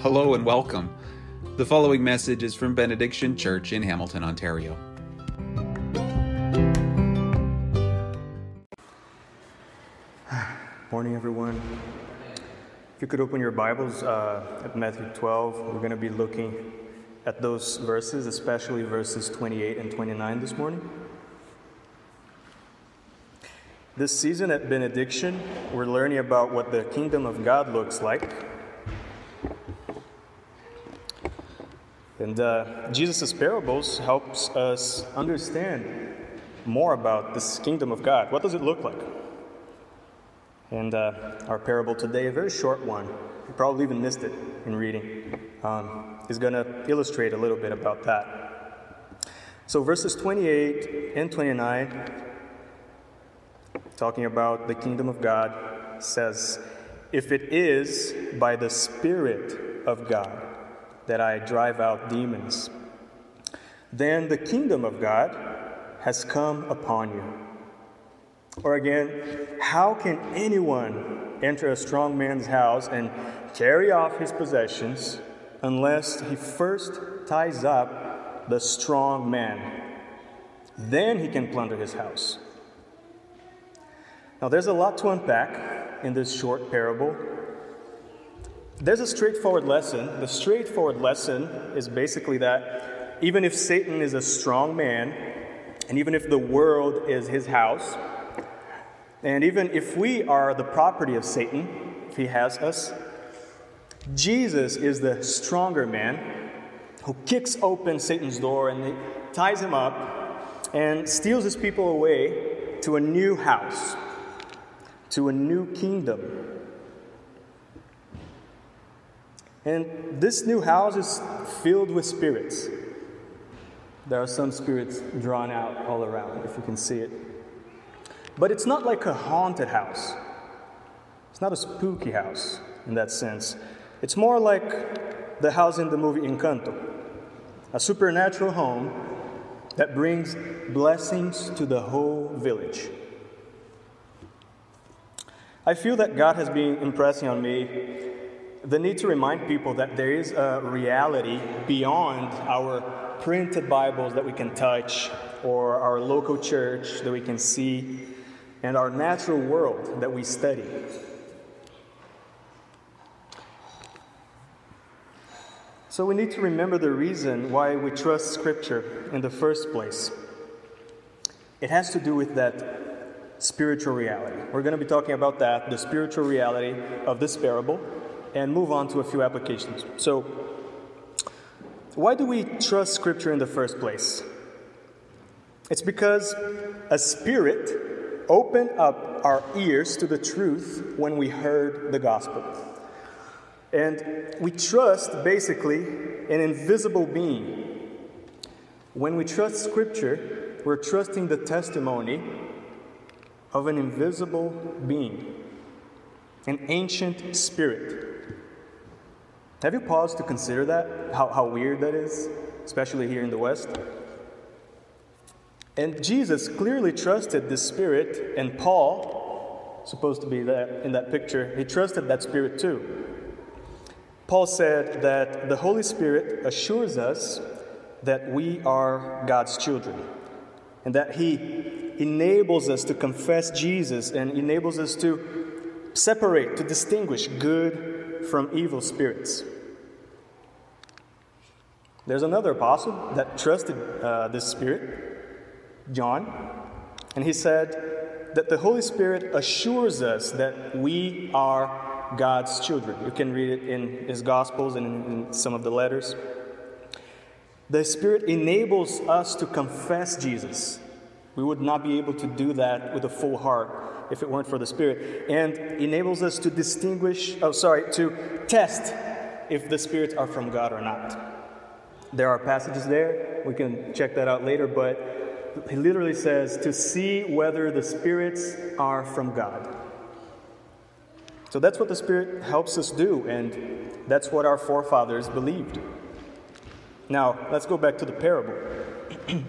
Hello and welcome. The following message is from Benediction Church in Hamilton, Ontario. Morning, everyone. If you could open your Bibles uh, at Matthew 12, we're going to be looking at those verses, especially verses 28 and 29 this morning. This season at Benediction, we're learning about what the kingdom of God looks like. And uh, Jesus' parables helps us understand more about this kingdom of God. What does it look like? And uh, our parable today, a very short one, you probably even missed it in reading, um, is going to illustrate a little bit about that. So, verses 28 and 29, talking about the kingdom of God, says, If it is by the Spirit of God that I drive out demons, then the kingdom of God has come upon you. Or again, how can anyone enter a strong man's house and carry off his possessions unless he first ties up the strong man? Then he can plunder his house. Now, there's a lot to unpack in this short parable, there's a straightforward lesson. The straightforward lesson is basically that even if Satan is a strong man, and even if the world is his house, and even if we are the property of Satan, if he has us, Jesus is the stronger man who kicks open Satan's door and ties him up and steals his people away to a new house, to a new kingdom And this new house is filled with spirits. There are some spirits drawn out all around, if you can see it. But it's not like a haunted house. It's not a spooky house in that sense. It's more like the house in the movie Encanto a supernatural home that brings blessings to the whole village. I feel that God has been impressing on me the need to remind people that there is a reality beyond our printed Bibles that we can touch, or our local church that we can see, and our natural world that we study. So we need to remember the reason why we trust Scripture in the first place. It has to do with that spiritual reality. We're going to be talking about that, the spiritual reality of this parable and move on to a few applications. So, why do we trust Scripture in the first place? It's because a spirit opened up our ears to the truth when we heard the gospel. And we trust basically an invisible being. When we trust Scripture, we're trusting the testimony of an invisible being, an ancient spirit. Have you paused to consider that? How, how weird that is, especially here in the West? And Jesus clearly trusted this spirit, and Paul, supposed to be that in that picture, he trusted that spirit too. Paul said that the Holy Spirit assures us that we are God's children and that He enables us to confess Jesus and enables us to separate, to distinguish good from evil spirits. There's another apostle that trusted uh, this spirit, John, and he said that the Holy Spirit assures us that we are God's children. You can read it in his Gospels and in, in some of the letters. The Spirit enables us to confess Jesus. We would not be able to do that with a full heart if it weren't for the Spirit, and enables us to distinguish, oh, sorry, to test if the spirits are from God or not. There are passages there, we can check that out later, but he literally says to see whether the spirits are from God. So that's what the Spirit helps us do, and that's what our forefathers believed. Now, let's go back to the parable. you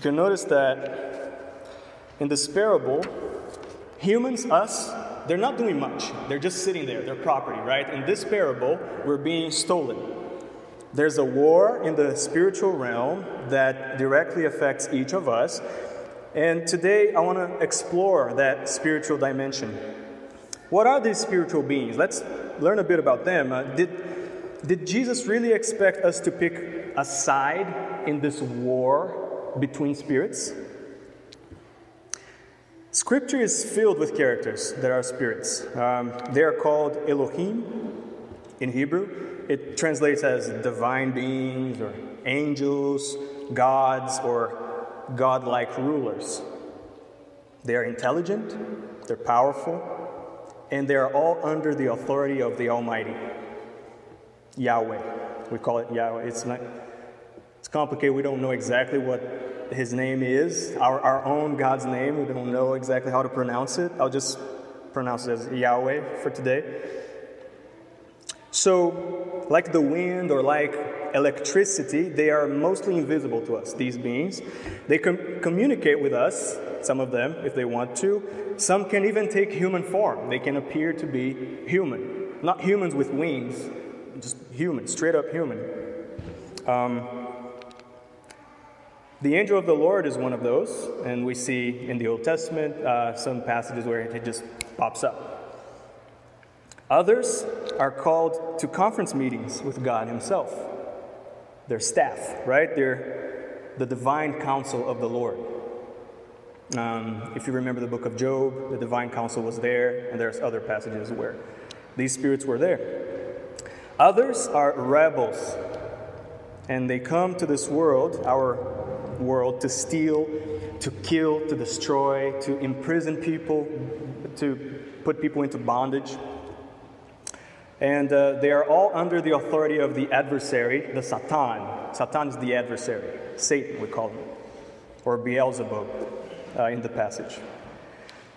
can notice that in this parable, humans, us, they're not doing much. They're just sitting there, their property, right? In this parable, we're being stolen. There's a war in the spiritual realm that directly affects each of us. And today I want to explore that spiritual dimension. What are these spiritual beings? Let's learn a bit about them. Uh, did, did Jesus really expect us to pick a side in this war between spirits? Scripture is filled with characters that are spirits. Um, they are called Elohim in Hebrew. It translates as divine beings or angels, gods, or godlike rulers. They are intelligent, they're powerful, and they are all under the authority of the Almighty, Yahweh. We call it Yahweh. It's not. It's complicated. We don't know exactly what his name is, our, our own God's name. We don't know exactly how to pronounce it. I'll just pronounce it as Yahweh for today. So, like the wind or like electricity, they are mostly invisible to us, these beings. They com- communicate with us, some of them, if they want to. Some can even take human form. They can appear to be human. Not humans with wings, just human, straight up human. Um, the angel of the Lord is one of those, and we see in the Old Testament uh, some passages where it just pops up. Others are called to conference meetings with God Himself. They're staff, right? They're the divine council of the Lord. Um, if you remember the book of Job, the divine council was there, and there's other passages where these spirits were there. Others are rebels, and they come to this world, our world to steal, to kill, to destroy, to imprison people, to put people into bondage. And uh, they are all under the authority of the adversary, the Satan. Satan is the adversary. Satan, we call him, or Beelzebub uh, in the passage.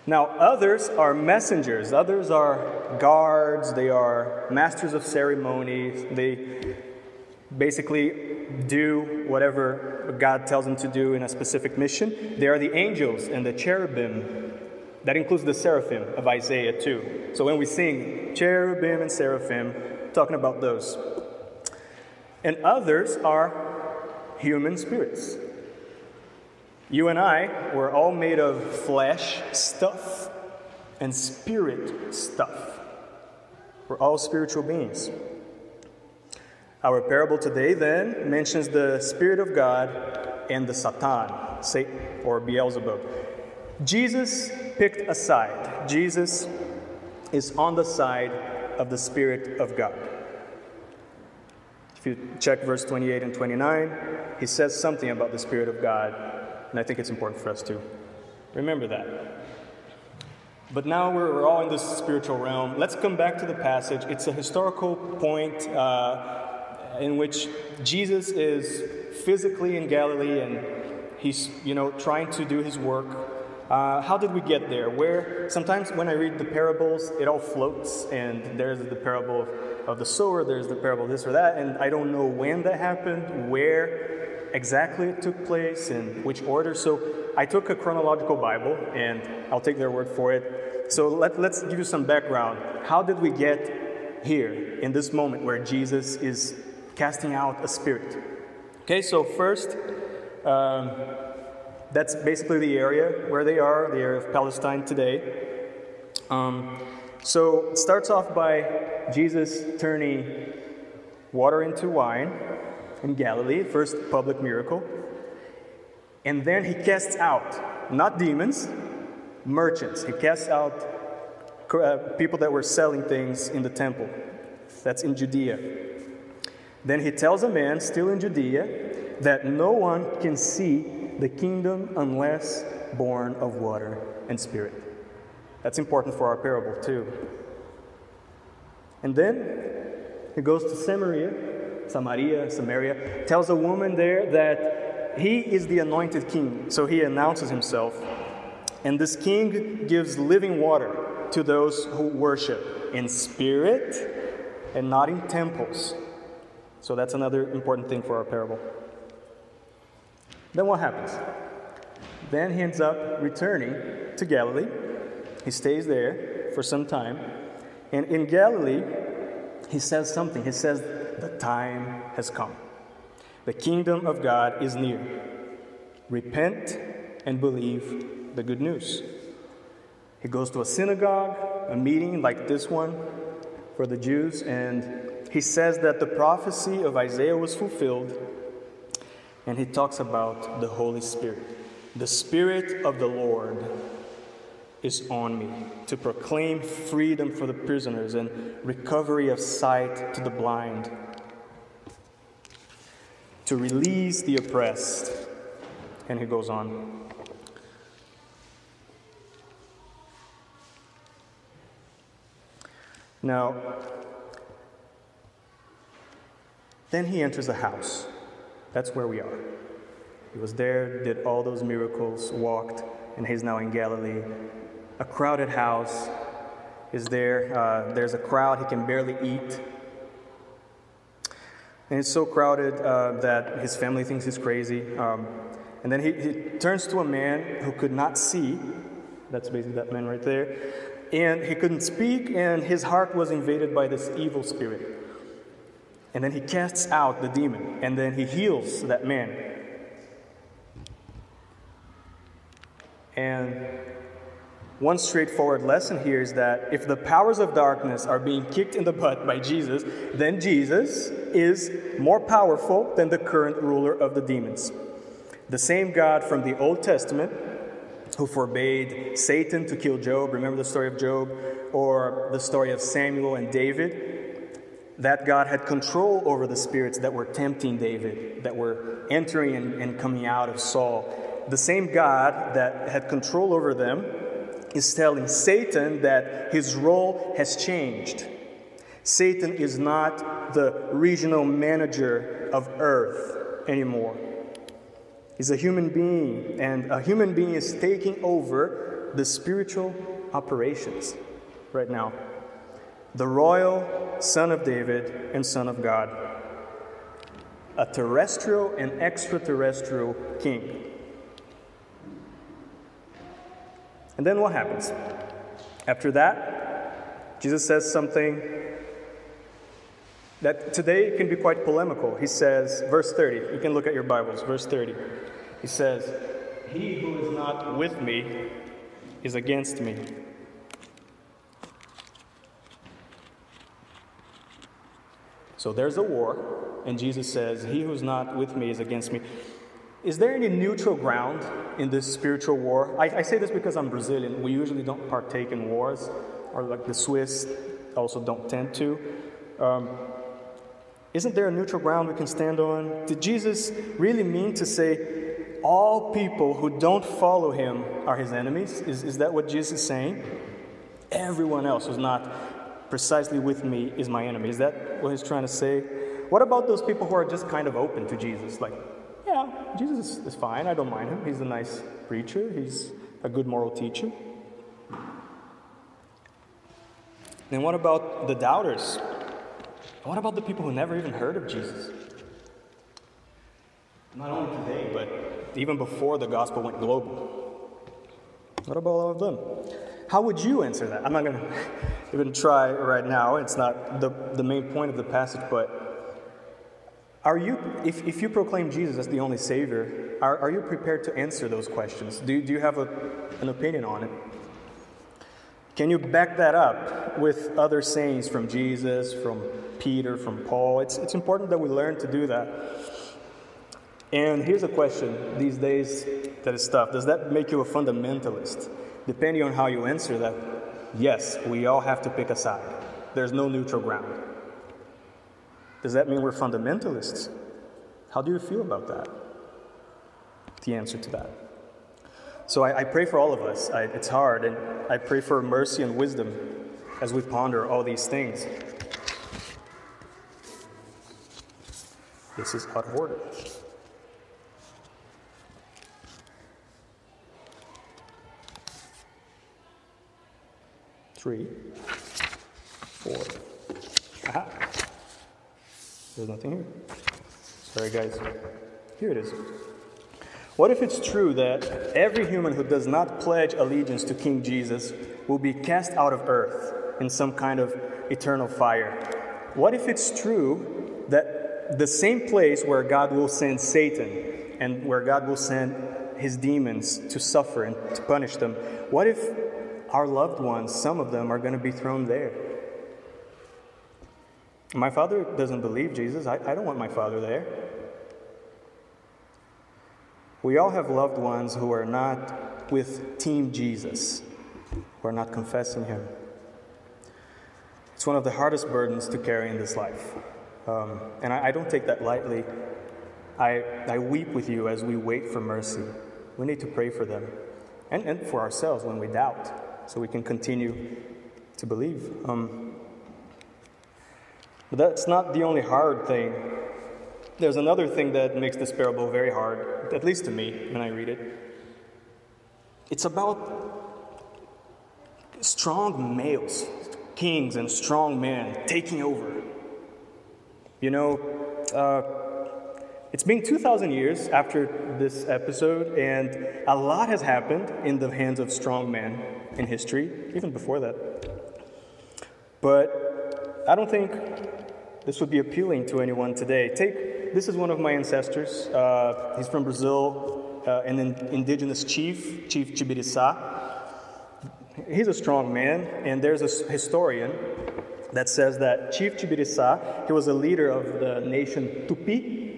Now, others are messengers, others are guards, they are masters of ceremonies, they basically do whatever God tells them to do in a specific mission. They are the angels and the cherubim. That includes the seraphim of Isaiah too. So when we sing cherubim and seraphim, talking about those. And others are human spirits. You and I were all made of flesh stuff and spirit stuff. We're all spiritual beings. Our parable today then mentions the Spirit of God and the Satan, Satan, or Beelzebub. Jesus picked a side. Jesus is on the side of the Spirit of God. If you check verse 28 and 29, he says something about the Spirit of God, and I think it's important for us to remember that. But now we're, all in this spiritual realm. Let's come back to the passage. It's a historical point. Uh, in which Jesus is physically in Galilee and he's, you know, trying to do his work. Uh, how did we get there? Where sometimes when I read the parables, it all floats, and there's the parable of, of the sower, there's the parable this or that, and I don't know when that happened, where exactly it took place, and which order. So I took a chronological Bible, and I'll take their word for it. So let, let's give you some background. How did we get here in this moment where Jesus is casting out a spirit. Okay, so first, um, that's basically the area where they are, the area of Palestine today. Um, so it starts off by Jesus turning water into wine in Galilee, first public miracle. And then he casts out, not demons, merchants. He casts out uh, people that were selling things in the temple. That's in Judea. Then he tells a man still in Judea that no one can see the kingdom unless born of water and spirit. That's important for our parable, too. And then he goes to Samaria, Samaria, Samaria, tells a woman there that he is the anointed king. So he announces himself. And this king gives living water to those who worship in spirit and not in temples. So that's another important thing for our parable. Then what happens? Then he ends up returning to Galilee. He stays there. for some time. And in Galilee, he says something. He says, The time has come. The kingdom of God is near. Repent and believe the good news. He goes to a synagogue, a meeting like this one for the Jews, and he says that the prophecy of Isaiah was fulfilled, and he talks about the Holy Spirit. The Spirit of the Lord is on me to proclaim freedom for the prisoners and recovery of sight to the blind, to release the oppressed. And he goes on. Now, then he enters a house. That's where we are. He was there, did all those miracles, walked, and he's now in Galilee. A crowded house is there. Uh, there's a crowd, he can barely eat. And it's so crowded uh, that his family thinks he's crazy. Um, and then he, he turns to a man who could not see. That's basically that man right there. And he couldn't speak, and his heart was invaded by this evil spirit. And then he casts out the demon, and then he heals that man. And one straightforward lesson here is that if the powers of darkness are being kicked in the butt by Jesus, then Jesus is more powerful than the current ruler of the demons. The same God from the Old Testament who forbade Satan to kill Job, remember the story of Job, or the story of Samuel and David, that God had control over the spirits that were tempting David, that were entering and, coming out of Saul. The same God that had control over them is telling Satan that his role has changed. Satan is not the regional manager of earth anymore. He's a human being, and a human being is taking over the spiritual operations right now the royal son of David and son of God, a terrestrial and extraterrestrial king. And then what happens? After that, Jesus says something that today can be quite polemical. He says, verse 30, you can look at your Bibles, verse 30. He says, He who is not with me is against me. So there's a war, and Jesus says, He who's not with me is against me. Is there any neutral ground in this spiritual war? I, I, say this because I'm Brazilian. We usually don't partake in wars, or like the Swiss also don't tend to. Um, isn't there a neutral ground we can stand on? Did Jesus really mean to say all people who don't follow him are his enemies? Is, is that what Jesus is saying? Everyone else who's not precisely with me is my enemy. Is that what he's trying to say? What about those people who are just kind of open to Jesus? Like, yeah, Jesus is fine. I don't mind him. He's a nice preacher, he's a good moral teacher. Then what about the doubters? What about the people who never even heard of Jesus? Not only today, but even before the gospel went global. What about all of them? How would you answer that? I'm not going to even try right now. It's not the, the main point of the passage, but are you, if, if you proclaim Jesus as the only Savior, are, are you prepared to answer those questions? Do, do you have a, an opinion on it? Can you back that up with other sayings from Jesus, from Peter, from Paul? It's, it's important that we learn to do that. And here's a question these days that is tough Does that make you a fundamentalist? Depending on how you answer that, yes, we all have to pick a side. There's no neutral ground. Does that mean we're fundamentalists? How do you feel about that? The answer to that. So I, I pray for all of us. I, it's hard, and I pray for mercy and wisdom as we ponder all these things. This is out of order. Three, four. Aha. There's nothing here. Sorry, guys. Here it is. What if it's true that every human who does not pledge allegiance to King Jesus will be cast out of earth in some kind of eternal fire? What if it's true that the same place where God will send Satan and where God will send his demons to suffer and to punish them, what if our loved ones, some of them, are going to be thrown there? My father doesn't believe Jesus. I, I don't want my father there. We all have loved ones who are not with Team Jesus, who are not confessing Him. It's one of the hardest burdens to carry in this life. Um, and I, I, don't take that lightly. I, I weep with you as we wait for mercy. We need to pray for them and, and for ourselves when we doubt so we can continue to believe. Um, but that's not the only hard thing there's another thing that makes this parable very hard, at least to me when I read it. It's about strong males, kings and strong men taking over. You know, uh, it's been 2,000 years after this episode, and a lot has happened in the hands of strong men in history, even before that. But I don't think this would be appealing to anyone today. Take this is one of my ancestors. Uh, he's from Brazil, uh, an in- indigenous chief, Chief Tibiriçá. He's a strong man, and there's a historian that says that Chief Tibiriçá, he was a leader of the nation Tupi,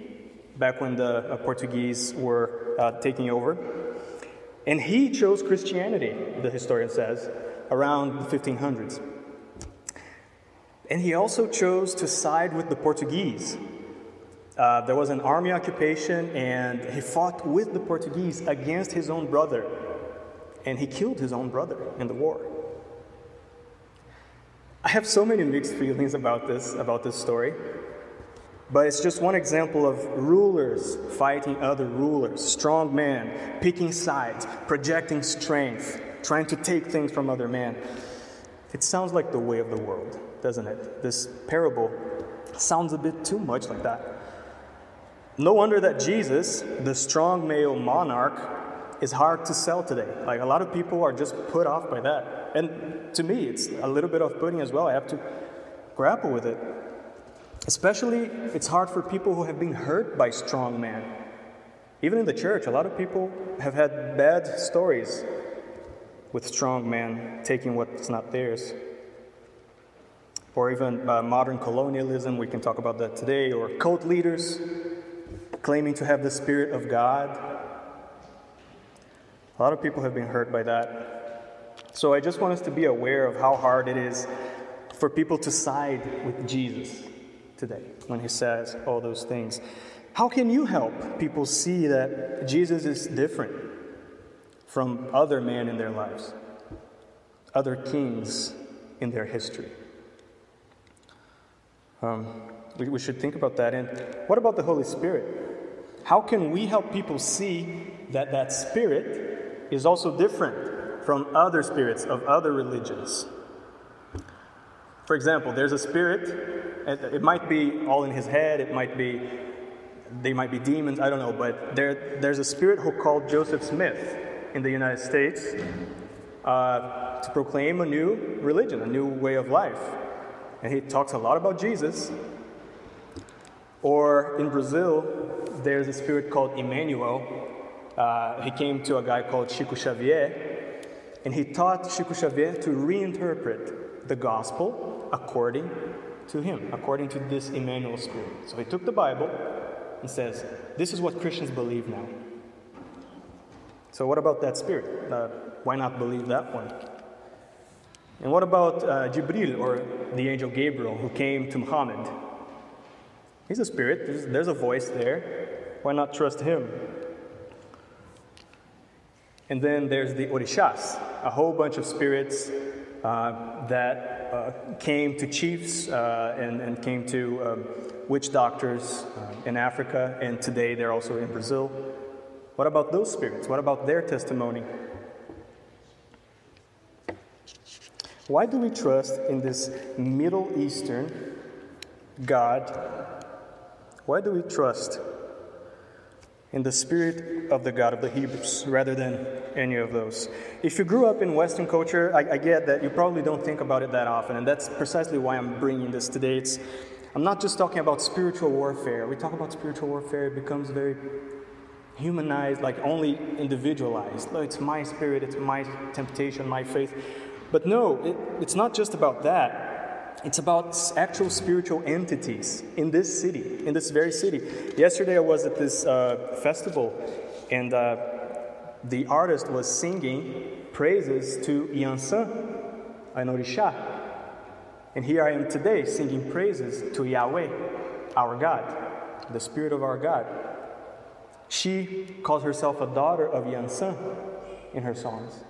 back when the uh, Portuguese were uh, taking over. And he chose Christianity, the historian says, around the 1500s. And he also chose to side with the Portuguese uh, there was an army occupation, and he fought with the Portuguese against his own brother, and he killed his own brother in the war. I have so many mixed feelings about this, about this story, but it's just one example of rulers fighting other rulers, strong men picking sides, projecting strength, trying to take things from other men. It sounds like the way of the world, doesn't it? This parable sounds a bit too much like that. No wonder that Jesus, the strong male monarch, is hard to sell today. Like a lot of people are just put off by that. And to me, it's a little bit off putting as well. I have to grapple with it. Especially, it's hard for people who have been hurt by strong men. Even in the church, a lot of people have had bad stories with strong men taking what's not theirs. Or even uh, modern colonialism, we can talk about that today, or cult leaders claiming to have the Spirit of God. A lot of people have been hurt by that. So I just want us to be aware of how hard it is for people to side with Jesus today when he says all those things. How can you help people see that Jesus is different from other men in their lives, other kings in their history? Um, we, we should think about that. And what about the Holy Spirit? How can we help people see that that spirit is also different from other spirits of other religions? For example, there's a spirit, it might be all in his head, it might be, they might be demons, I don't know, but there, there's a spirit who called Joseph Smith in the United States uh, to proclaim a new religion, a new way of life. And he talks a lot about Jesus. Or in Brazil, there's a spirit called Emmanuel. Uh, he came to a guy called Chico Xavier, and he taught Chico Xavier to reinterpret the gospel according to him, according to this Emmanuel spirit. So he took the Bible and says, This is what Christians believe now. So, what about that spirit? Uh, why not believe that one? And what about uh, Jibril, or the angel Gabriel, who came to Muhammad? He's a spirit, there's, there's a voice there. Why not trust him? And then there's the Orishas, a whole bunch of spirits uh, that uh, came to chiefs uh, and, and, came to um, witch doctors uh, in Africa, and today they're also in Brazil. What about those spirits? What about their testimony? Why do we trust in this Middle Eastern God? Why do we trust in the spirit of the God of the Hebrews rather than any of those. If you grew up in Western culture, I, I, get that you probably don't think about it that often, and that's precisely why I'm bringing this today. It's, I'm not just talking about spiritual warfare. We talk about spiritual warfare, it becomes very humanized, like only individualized. It's my spirit, it's my temptation, my faith. But no, it, it's not just about that. It's about actual spiritual entities in this city, in this very city. Yesterday I was at this uh, festival, and uh, the artist was singing praises to Yansan, an Orisha. And here I am today singing praises to Yahweh, our God, the Spirit of our God. She calls herself a daughter of Yansan in her songs.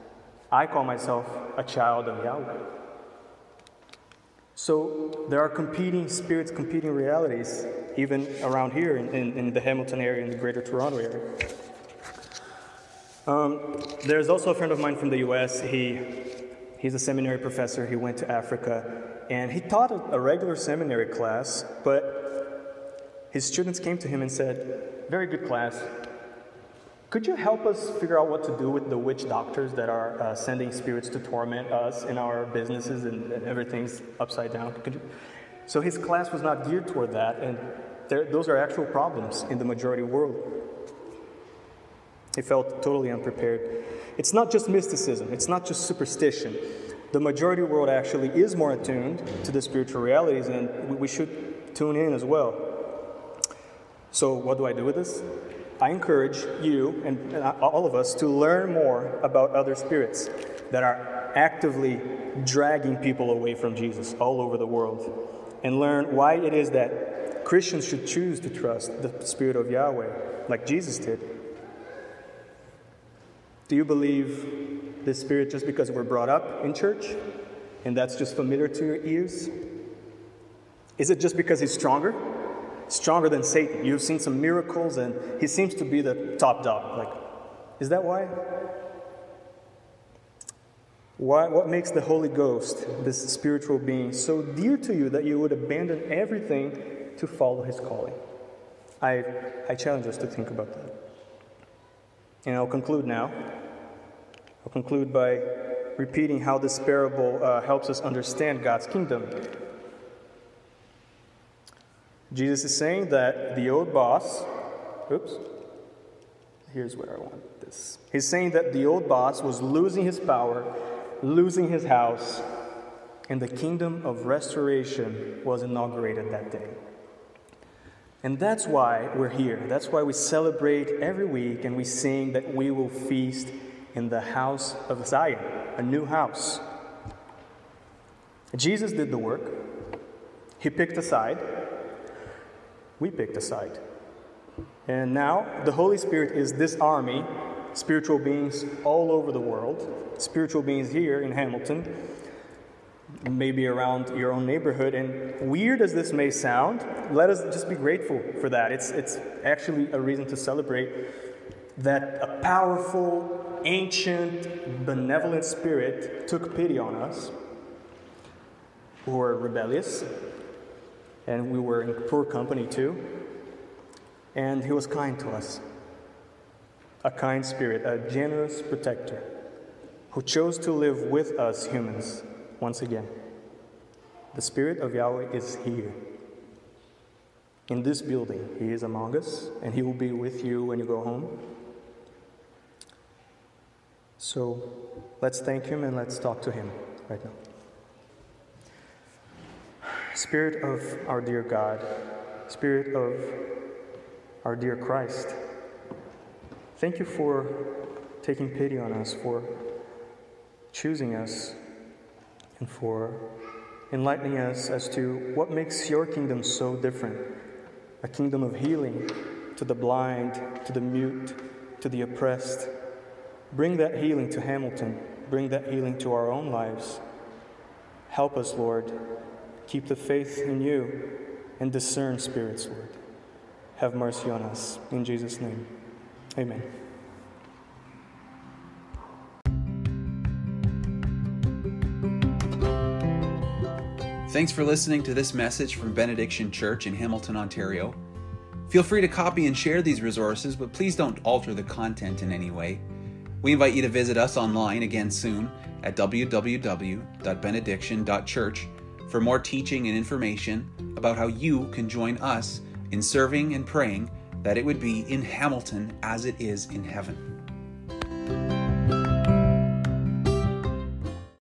I call myself a child of Yahweh. So there are competing spirits, competing realities, even around here in, in, in the Hamilton area, in the greater Toronto area. Um, there's also a friend of mine from the US. He, he's a seminary professor. He went to Africa and he taught a, a regular seminary class, but his students came to him and said, Very good class, could you help us figure out what to do with the witch doctors that are uh, sending spirits to torment us in our businesses and, and everything's upside down? So his class was not geared toward that, and there, those are actual problems in the majority world. He felt totally unprepared. It's not just mysticism, it's not just superstition. The majority world actually is more attuned to the spiritual realities, and we should tune in as well. So, what do I do with this? I encourage you and all of us to learn more about other spirits that are actively dragging people away from Jesus all over the world and learn why it is that Christians should choose to trust the Spirit of Yahweh like Jesus did. Do you believe this Spirit just because we're brought up in church and that's just familiar to your ears? Is it just because he's stronger? Stronger than Satan. You've seen some miracles, and he seems to be the top dog. Like, is that why? Why, what makes the Holy Ghost, this spiritual being, so dear to you that you would abandon everything to follow his calling? I, I challenge us to think about that. And I'll conclude now. I'll conclude by repeating how this parable uh, helps us understand God's kingdom Jesus is saying that the old boss, oops, here's where I want this. He's saying that the old boss was losing his power, losing his house, and the kingdom of restoration was inaugurated that day. And that's why we're here. That's why we celebrate every week and we sing that we will feast in the house of Zion, a new house. Jesus did the work, he picked a side we picked a side. And now the Holy Spirit is this army, spiritual beings all over the world, spiritual beings here in Hamilton, maybe around your own neighborhood. And weird as this may sound, let us just be grateful for that. It's, it's actually a reason to celebrate that a powerful, ancient, benevolent spirit took pity on us who were rebellious and we were in poor company too. And he was kind to us a kind spirit, a generous protector who chose to live with us humans once again. The Spirit of Yahweh is here. In this building, He is among us, and He will be with you when you go home. So let's thank Him and let's talk to Him right now. Spirit of our dear God, Spirit of our dear Christ, thank you for taking pity on us, for choosing us, and for enlightening us as to what makes your kingdom so different a kingdom of healing to the blind, to the mute, to the oppressed. Bring that healing to Hamilton. Bring that healing to our own lives. Help us, Lord, Keep the faith in you and discern spirits, Lord. Have mercy on us. In Jesus' name, amen. Thanks for listening to this message from Benediction Church in Hamilton, Ontario. Feel free to copy and share these resources, but please don't alter the content in any way. We invite you to visit us online again soon at www.benediction.church for more teaching and information about how you can join us in serving and praying that it would be in Hamilton as it is in heaven.